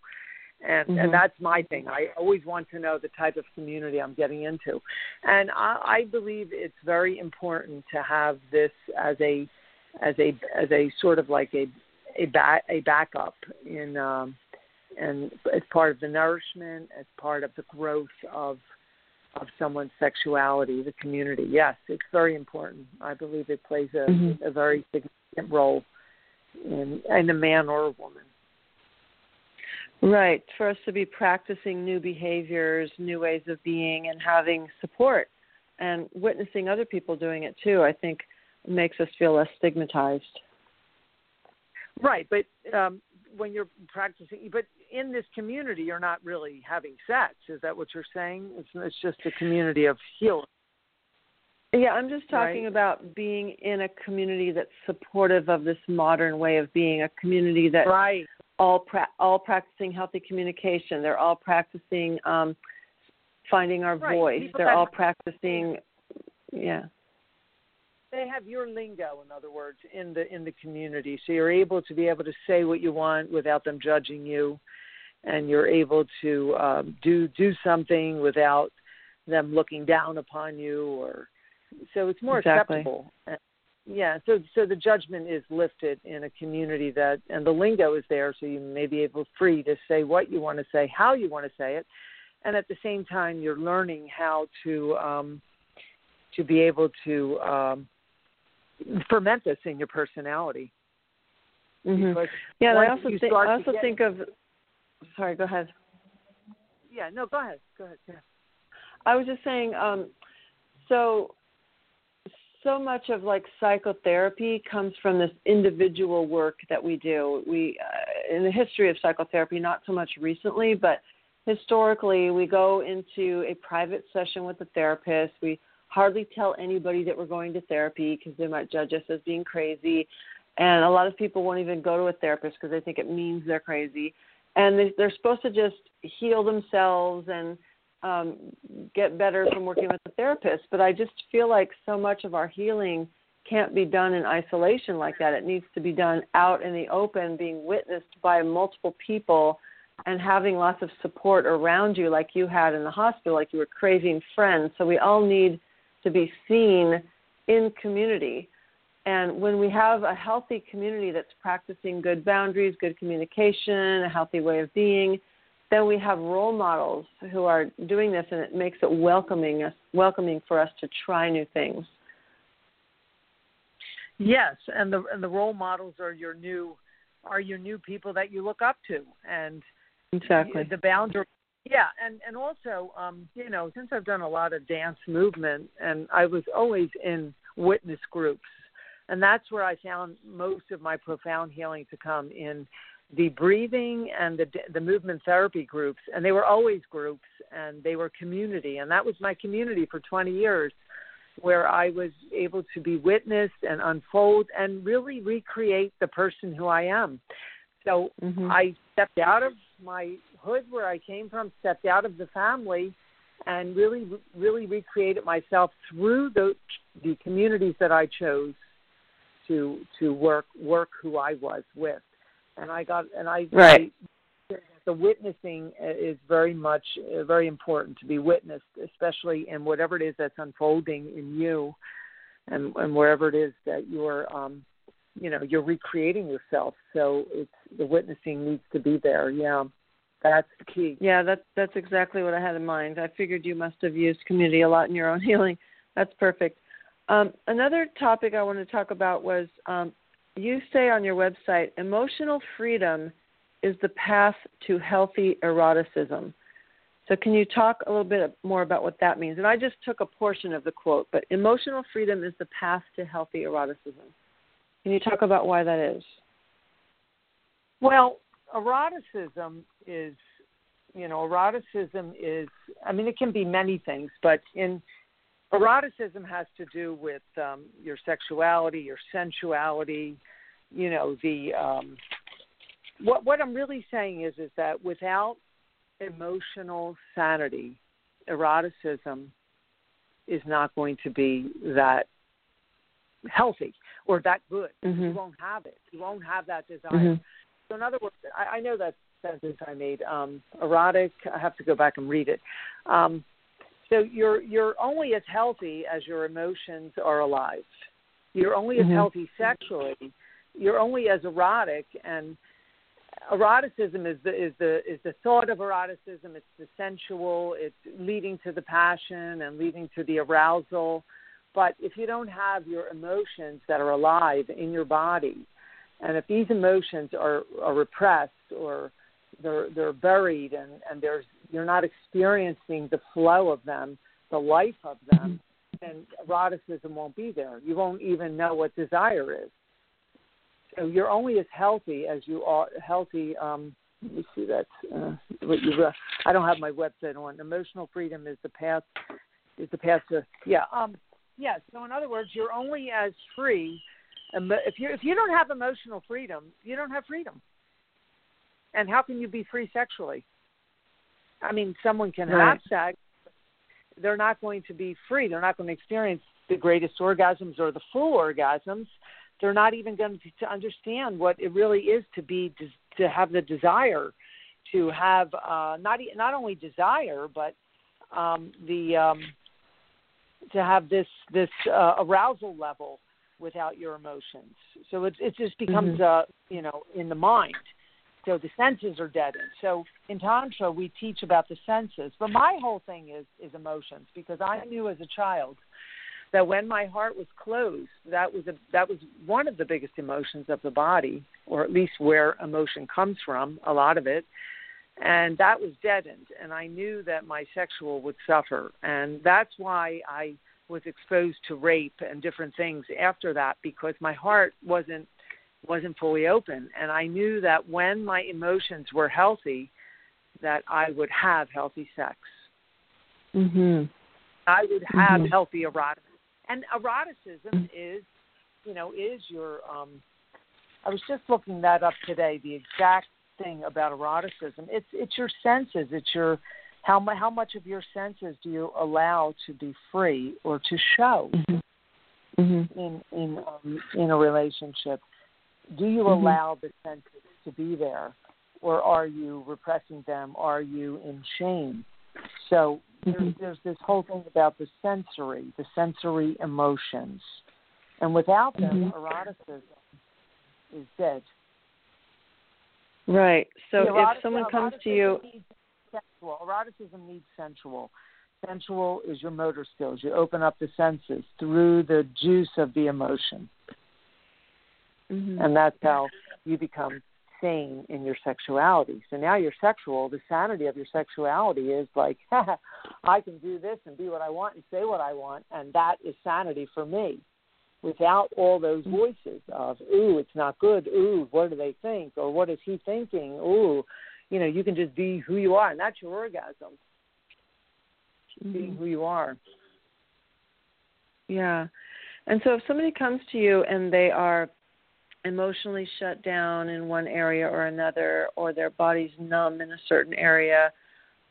and mm-hmm. and that's my thing. I always want to know the type of community I'm getting into, and I, I believe it's very important to have this as a as a as a sort of like a a back a backup in um, and as part of the nourishment, as part of the growth of of someone's sexuality, the community. Yes, it's very important. I believe it plays a, mm-hmm. a very significant role in in a man or a woman. Right. For us to be practicing new behaviors, new ways of being, and having support and witnessing other people doing it too, I think makes us feel less stigmatized. Right. But um, when you're practicing, but in this community, you're not really having sex. Is that what you're saying? It's, it's just a community of healing. Yeah, I'm just talking right. about being in a community that's supportive of this modern way of being, a community that right all pra- all practicing healthy communication. They're all practicing um, finding our right. voice. People They're all practicing, yeah. They have your lingo, in other words, in the in the community. So you're able to be able to say what you want without them judging you, and you're able to um, do do something without them looking down upon you, or so it's more exactly. acceptable yeah so so the judgment is lifted in a community that and the lingo is there so you may be able free to say what you want to say how you want to say it and at the same time you're learning how to um to be able to um ferment this in your personality mm-hmm. yeah i also think i also think of sorry go ahead yeah no go ahead go ahead yeah i was just saying um so so much of like psychotherapy comes from this individual work that we do. We uh, in the history of psychotherapy, not so much recently, but historically, we go into a private session with a therapist. We hardly tell anybody that we're going to therapy because they might judge us as being crazy. And a lot of people won't even go to a therapist because they think it means they're crazy. And they, they're supposed to just heal themselves and um, get better from working with a therapist. But I just feel like so much of our healing can't be done in isolation like that. It needs to be done out in the open, being witnessed by multiple people, and having lots of support around you, like you had in the hospital, like you were craving friends. So we all need to be seen in community. And when we have a healthy community that's practicing good boundaries, good communication, a healthy way of being, then we have role models who are doing this, and it makes it welcoming us, welcoming for us to try new things. Yes, and the and the role models are your new are your new people that you look up to, and exactly the boundary. Yeah, and and also, um, you know, since I've done a lot of dance movement, and I was always in witness groups, and that's where I found most of my profound healing to come in the breathing and the the movement therapy groups and they were always groups and they were community and that was my community for 20 years where I was able to be witnessed and unfold and really recreate the person who I am. So mm-hmm. I stepped out of my hood where I came from, stepped out of the family, and really, really recreated myself through the the communities that I chose to to work work who I was with, and I got and I right. I, the witnessing is very much uh, very important to be witnessed, especially in whatever it is that's unfolding in you, and and wherever it is that you're um, you know you're recreating yourself. So it's the witnessing needs to be there. Yeah. That's the key. Yeah, that's that's exactly what I had in mind. I figured you must have used community a lot in your own *laughs* healing. That's perfect. Um, another topic I want to talk about was um, you say on your website emotional freedom is the path to healthy eroticism. So, can you talk a little bit more about what that means? And I just took a portion of the quote, but emotional freedom is the path to healthy eroticism. Can you talk about why that is? Well, eroticism is you know eroticism is i mean it can be many things but in eroticism has to do with um your sexuality your sensuality you know the um what what i'm really saying is is that without emotional sanity eroticism is not going to be that healthy or that good mm-hmm. you won't have it you won't have that desire mm-hmm. So in other words, I, I know that sentence I made. Um, erotic. I have to go back and read it. Um, so you're you're only as healthy as your emotions are alive. You're only as mm-hmm. healthy sexually. You're only as erotic and eroticism is the is the is the thought of eroticism. It's the sensual. It's leading to the passion and leading to the arousal. But if you don't have your emotions that are alive in your body, and if these emotions are, are repressed or they're they're buried and, and there's you're not experiencing the flow of them, the life of them, then eroticism won't be there. You won't even know what desire is. So you're only as healthy as you are healthy. Um, let me see that. Uh, what you. Uh, I don't have my website on. Emotional freedom is the path. Is the path to yeah. Um, yeah. So in other words, you're only as free if you if you don't have emotional freedom, you don't have freedom. And how can you be free sexually? I mean, someone can right. have sex, they're not going to be free. They're not going to experience the greatest orgasms or the full orgasms. They're not even going to, to understand what it really is to be to have the desire to have uh, not not only desire but um, the um, to have this this uh, arousal level without your emotions. So it it just becomes mm-hmm. uh you know in the mind. So the senses are deadened. So in tantra we teach about the senses, but my whole thing is is emotions because I knew as a child that when my heart was closed, that was a, that was one of the biggest emotions of the body, or at least where emotion comes from, a lot of it, and that was deadened. And I knew that my sexual would suffer, and that's why I was exposed to rape and different things after that because my heart wasn't wasn't fully open and I knew that when my emotions were healthy that I would have healthy sex. Mhm. I would have mm-hmm. healthy eroticism. And eroticism is, you know, is your um I was just looking that up today, the exact thing about eroticism. It's it's your senses, it's your how how much of your senses do you allow to be free or to show mm-hmm. Mm-hmm. in in um, in a relationship? Do you mm-hmm. allow the senses to be there, or are you repressing them? Are you in shame? So there's, mm-hmm. there's this whole thing about the sensory, the sensory emotions, And without them, Mhm. eroticism is dead. Right. So erotic- if someone comes to you, sensual. Eroticism needs sensual. Sensual is your motor skills. You open up the senses through the juice of the emotion, Mhm. and that's how you become sane in your sexuality. So now you're sexual. The sanity of your sexuality is like, *laughs* I can do this and be what I want and say what I want, and that is sanity for me. Without all those voices of, ooh, it's not good. Ooh, what do they think? Or what is he thinking? Ooh, you know, you can just be who you are, and that's your orgasm, being Mhm. who you are. Yeah. And so if somebody comes to you and they are emotionally shut down in one area or another, or their body's numb in a certain area,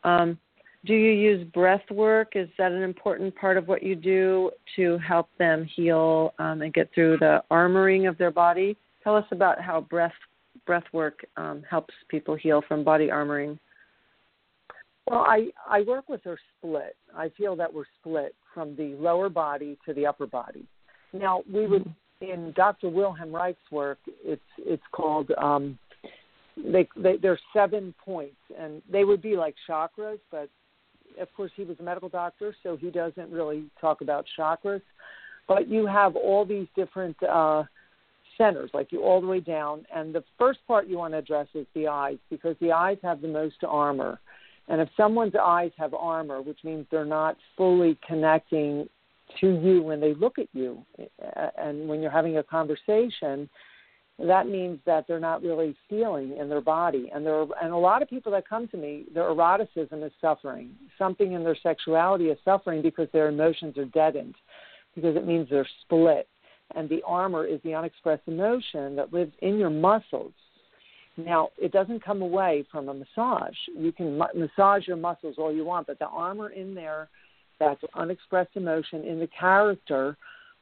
um, do you use breath work? Is that an important part of what you do to help them heal um, and get through the armoring of their body? Tell us about how breath breath work um, helps people heal from body armoring. Well, I I work with her split. I feel that we're split from the lower body to the upper body. Now we would in Dr. Wilhelm Reich's work. It's it's called um, they, they there's seven points, and they would be like chakras, but of course he was a medical doctor, so he doesn't really talk about chakras. But you have all these different uh, centers, like you all the way down, and the first part you want to address is the eyes because the eyes have the most armor. And if someone's eyes have armor, which means they're not fully connecting to you when they look at you, uh, and when you're having a conversation, that means that they're not really feeling in their body. And there, are, and a lot of people that come to me, their eroticism is suffering. Something in their sexuality is suffering because their emotions are deadened, because it means they're split. And the armor is the unexpressed emotion that lives in your muscles. Now, it doesn't come away from a massage. You can massage your muscles all you want, but the armor in there, that's unexpressed emotion in the character,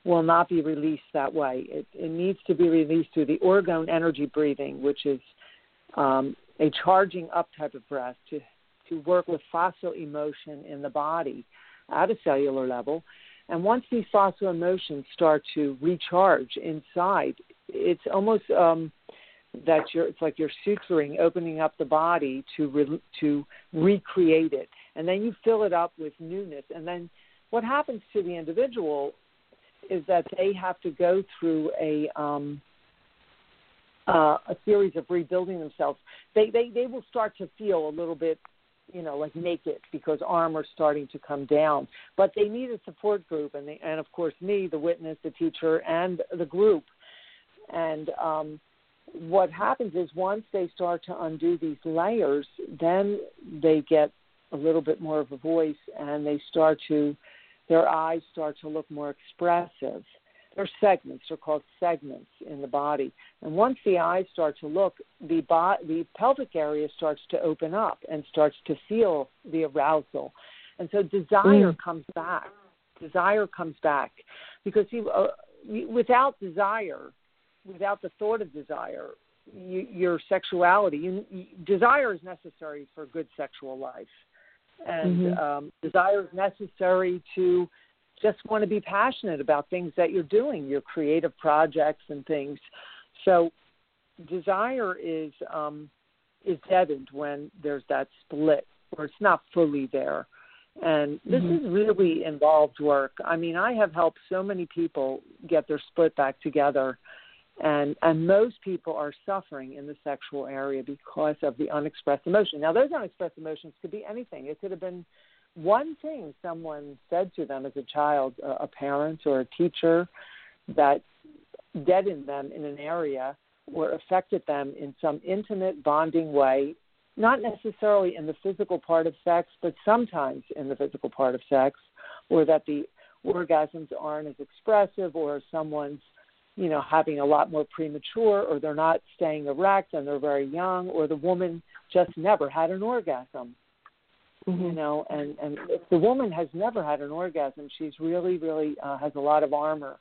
will not be released that way. It, it needs to be released through the orgone energy breathing, which is um, a charging up type of breath to, to work with fossil emotion in the body at a cellular level. And once these fossil emotions start to recharge inside, it's almost um, that you're it's like you're suturing, opening up the body to re, to recreate it, and then you fill it up with newness. And then what happens to the individual is that they have to go through a um, uh, a series of rebuilding themselves. They, they they will start to feel a little bit, you know, like naked because armor's starting to come down. But they need a support group, and they, and of course me, the witness, the teacher, and the group. And um, what happens is once they start to undo these layers, then they get a little bit more of a voice, and they start to their eyes start to look more expressive. They're segments. They're called segments in the body. And once the eyes start to look, the bo- the pelvic area starts to open up and starts to feel the arousal, and so desire Mm. comes back. Desire comes back because you, uh, without desire, without the thought of desire, you, your sexuality, you, you, desire is necessary for good sexual life and Mhm. um, desire is necessary to just want to be passionate about things that you're doing, your creative projects and things. So, desire is um, is deadened when there's that split, where it's not fully there. And this Mhm. is really involved work. I mean, I have helped so many people get their split back together and and most people are suffering in the sexual area because of the unexpressed emotion. Now, those unexpressed emotions could be anything. It could have been one thing someone said to them as a child, a, a parent or a teacher, that deadened them in an area or affected them in some intimate bonding way. Not necessarily in the physical part of sex, but sometimes in the physical part of sex, or that the orgasms aren't as expressive, or someone's you know, having a lot more premature, or they're not staying erect and they're very young, or the woman just never had an orgasm. Mm-hmm. You know, and and if the woman has never had an orgasm, she's really, really uh, has a lot of armor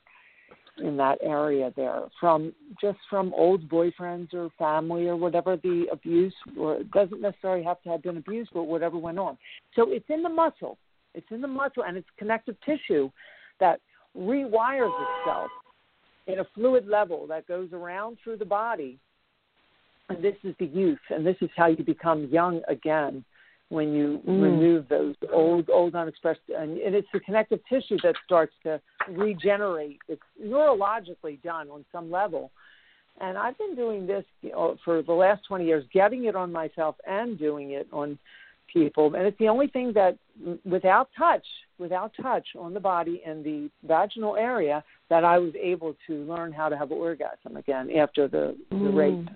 in that area there from just from old boyfriends or family or whatever the abuse or it doesn't necessarily have to have been abuse but whatever went on so it's in the muscle it's in the muscle and it's connective tissue that rewires itself in a fluid level that goes around through the body. And this is the youth, and this is how you become young again when you mm. remove those old, old unexpressed, and, and it's the connective tissue that starts to regenerate. It's neurologically done on some level. And I've been doing this you know, for the last 20 years, getting it on myself and doing it on people. And it's the only thing that, without touch, without touch on the body and the vaginal area, that I was able to learn how to have an orgasm again after the, the mm. rape.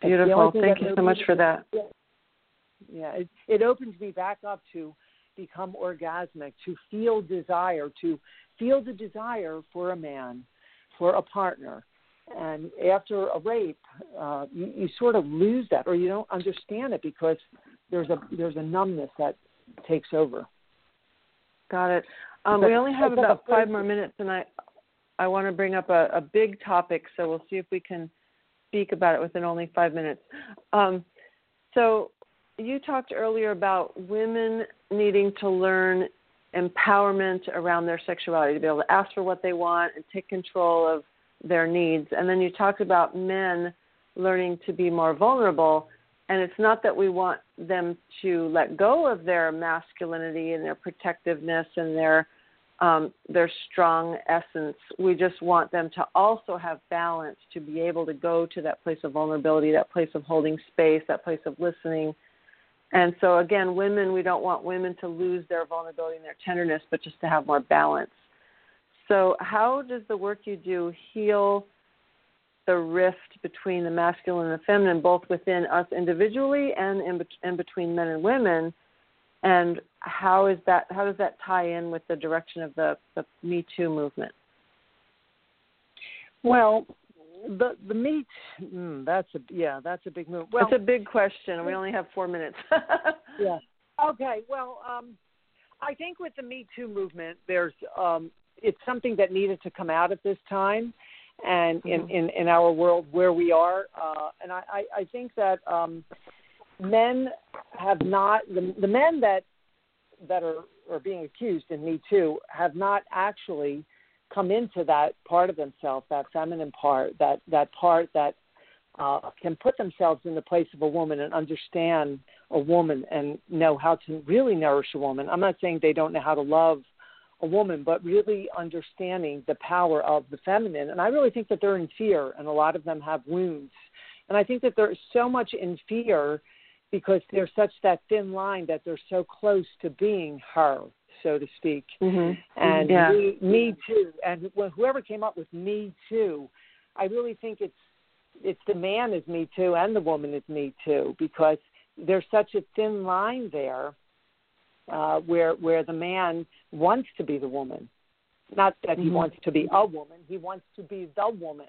Beautiful. Thank you so much for that. Yeah, yeah. It, it opens me back up to become orgasmic, to feel desire, to feel the desire for a man, for a partner. And after a rape, uh, you, you sort of lose that, or you don't understand it because there's a there's a numbness that takes over. Got it. Um, we only have about five more minutes, and I I want to bring up a, a big topic, so we'll see if we can speak about it within only five minutes. Um, so you talked earlier about women needing to learn empowerment around their sexuality to be able to ask for what they want and take control of their needs. And then you talked about men learning to be more vulnerable and it's not that we want them to let go of their masculinity and their protectiveness and their um, their strong essence. We just want them to also have balance to be able to go to that place of vulnerability, that place of holding space, that place of listening. And so, again, women, we don't want women to lose their vulnerability and their tenderness, but just to have more balance. So, how does the work you do heal the rift between the masculine and the feminine, both within us individually and in, in between men and women. And how is that? How does that tie in with the direction of the, the Me Too movement? Well, the the meat mm, that's a yeah that's a big move. Well, it's a big question. We only have four minutes. *laughs* yeah. Okay. Well, um, I think with the Me Too movement, there's um, it's something that needed to come out at this time, and in, mm-hmm. in, in our world where we are. Uh, and I, I, I think that um, men have not the, the men that that are, are being accused in Me Too have not actually come into that part of themselves, that feminine part, that that part that uh, can put themselves in the place of a woman and understand a woman and know how to really nourish a woman. I'm not saying they don't know how to love a woman, but really understanding the power of the feminine. And I really think that they're in fear, and a lot of them have wounds. And I think that they're so much in fear because they're such that thin line that they're so close to being her, so to speak. Mm-hmm. And yeah. me, me too. And whoever came up with me too, I really think it's it's the man is me too and the woman is me too because there's such a thin line there uh, where where the man wants to be the woman, not that he mm-hmm. wants to be a woman. He wants to be the woman,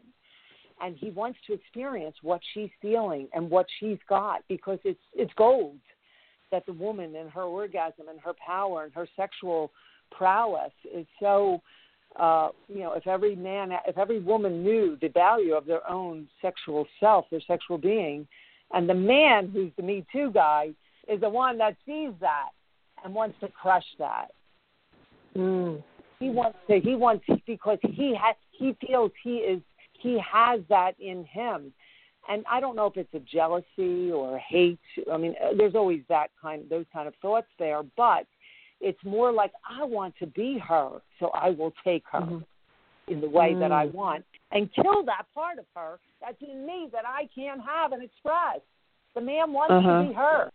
and he wants to experience what she's feeling and what she's got because it's it's gold that the woman and her orgasm and her power and her sexual prowess is so uh, you know, if every man, if every woman knew the value of their own sexual self, their sexual being, and the man who's the Me Too guy is the one that sees that and wants to crush that. Mm. He wants to. He wants because he has. He feels he is. He has that in him, and I don't know if it's a jealousy or a hate. I mean, uh, there's always that kind, those kind of thoughts there, but it's more like I want to be her, so I will take her mm-hmm. in the way mm. that I mm. want and kill that part of her that's in me that I can't have and express. The man wants uh-huh. to be her.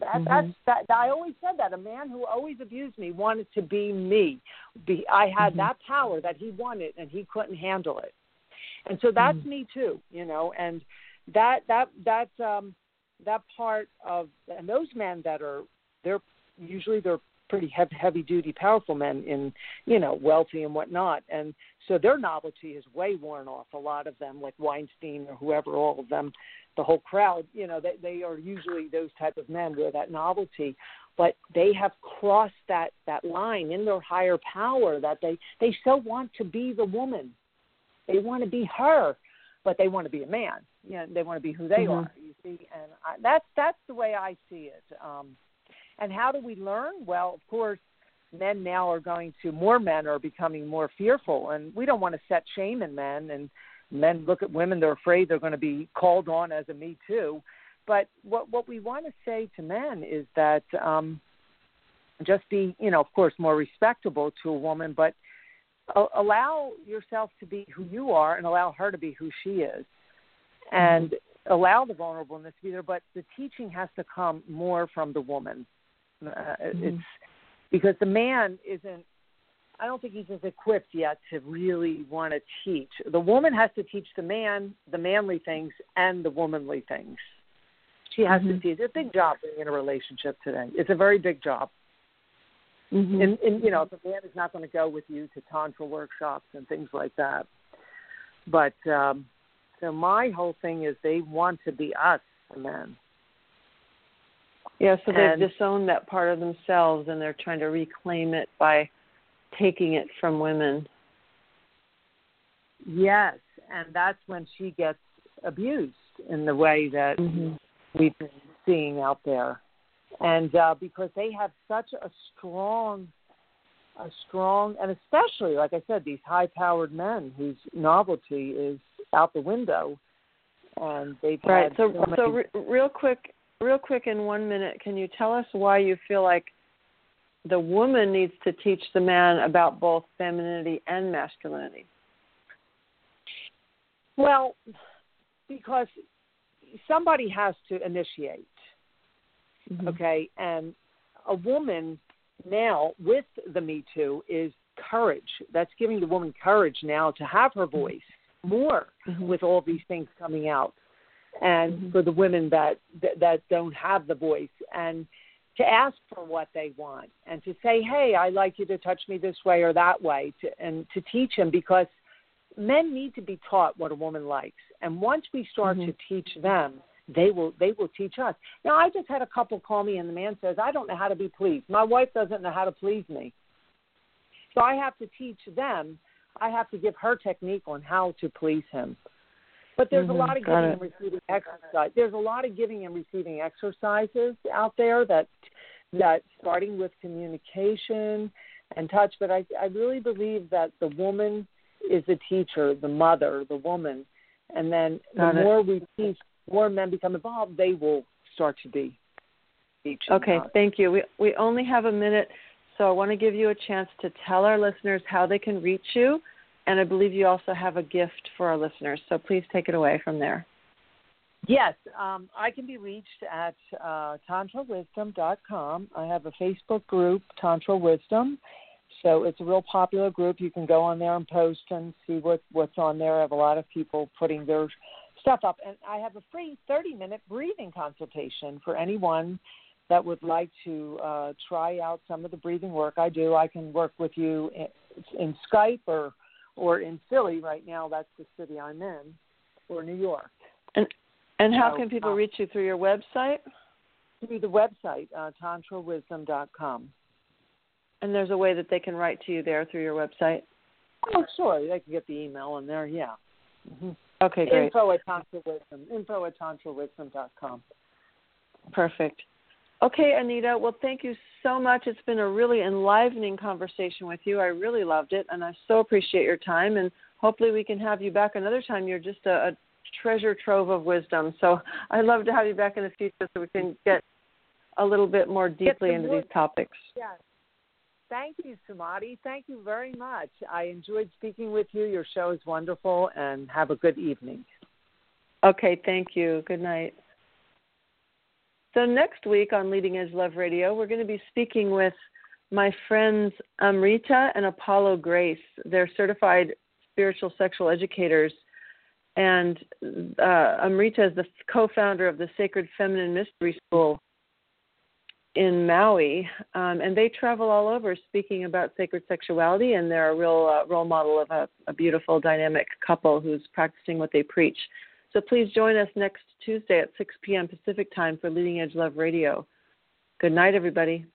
That, mm-hmm. That's that. I always said that a man who always abused me wanted to be me. Be I had mm-hmm. that power that he wanted, and he couldn't handle it. And so that's mm-hmm. me too, you know. And that that that um that part of and those men that are they're usually they're pretty heavy, heavy duty, powerful men in, you know, wealthy and whatnot. And so their novelty is way worn off. A lot of them, like Weinstein or whoever, all of them, the whole crowd, you know, they, they are usually those type of men where that novelty, but they have crossed that that line in their higher power that they they so want to be the woman, they want to be her, but they want to be a man. You know, they want to be who they mm-hmm. are. You see, and I, that's that's the way I see it. Um, and how do we learn? Well, of course, men now are going to more men are becoming more fearful and we don't want to set shame in men and men look at women they're afraid they're going to be called on as a me too but what what we want to say to men is that um just be you know of course more respectable to a woman but allow yourself to be who you are and allow her to be who she is and mm-hmm. allow the vulnerableness to be there but the teaching has to come more from the woman uh, mm-hmm. it's because the man isn't I don't think he's as equipped yet to really want to teach. The woman has to teach the man the manly things and the womanly things. She has mm-hmm. to teach. It's a big job being in a relationship today. It's a very big job. Mm-hmm. And, and you know, the man is not going to go with you to tantra workshops and things like that. But um, so my whole thing is they want to be us, the men. Yeah, so they've and, disowned that part of themselves and they're trying to reclaim it by taking it from women. Yes, and that's when she gets abused in the way that mm-hmm. we've been seeing out there. And uh, because they have such a strong, a strong, and especially, like I said, these high powered men whose novelty is out the window. And they've right. so, so, so re- real quick, real quick in one minute, can you tell us why you feel like the woman needs to teach the man about both femininity and masculinity? Well, because somebody has to initiate. Mm-hmm. Okay, and a woman now with the Me Too is courage. That's giving the woman courage now to have her mm-hmm. voice more mm-hmm. with all these things coming out and mm-hmm. for the women that, that that don't have the voice and to ask for what they want and to say hey i like you to touch me this way or that way to, and to teach them because men need to be taught what a woman likes. And once we start mm-hmm. to teach them they will they will teach us. Now i just had a couple call me and the man says i don't know how to be pleased. My wife doesn't know how to please me. So i have to teach them. I have to give her technique on how to please him but there's mm-hmm. a lot of giving and receiving exercise. There's a lot of giving and receiving exercises out there that that starting with communication and touch. But I I really believe that the woman is the teacher, the mother, the woman, and then Got the it. more we teach, more men become involved. They will start to be. Okay, thank you. We we only have a minute, so I want to give you a chance to tell our listeners how they can reach you and I believe you also have a gift for our listeners. So please take it away from there. Yes, um, I can be reached at uh, tantrawisdom.com. I have a Facebook group, Tantra Wisdom. So it's a real popular group. You can go on there and post and see what, what's on there. I have a lot of people putting their stuff up. And I have a free 30 minute breathing consultation for anyone that would like to uh, try out some of the breathing work I do. I can work with you in, in Skype or or in Philly right now. That's the city I'm in, or New York. And and how so, can people uh, reach you through your website? Through the website, uh, tantrawisdom.com. And there's a way that they can write to you there through your website. Oh, sure. They can get the email in there. Yeah. Mm-hmm. Okay, great. Info at Tantra Wisdom. Info at tantrawisdom.com. Perfect. Okay, Anita. Well, thank you so much. It's been a really enlivening conversation with you. I really loved it, and I so appreciate your time. And hopefully, we can have you back another time. You're just a, a treasure trove of wisdom. So I'd love to have you back in the future so we can get a little bit more deeply into these topics. Yes. Thank you, Sumati. Thank you very much. I enjoyed speaking with you. Your show is wonderful, and have a good evening. Okay, thank you. Good night. So, next week on Leading Edge Love Radio, we're going to be speaking with my friends Amrita and Apollo Grace. They're certified spiritual sexual educators. And uh, Amrita is the co founder of the Sacred Feminine Mystery School in Maui. Um, and they travel all over speaking about sacred sexuality. And they're a real uh, role model of a, a beautiful, dynamic couple who's practicing what they preach. So please join us next Tuesday at 6 p.m. Pacific Time for Leading Edge Love Radio. Good night, everybody.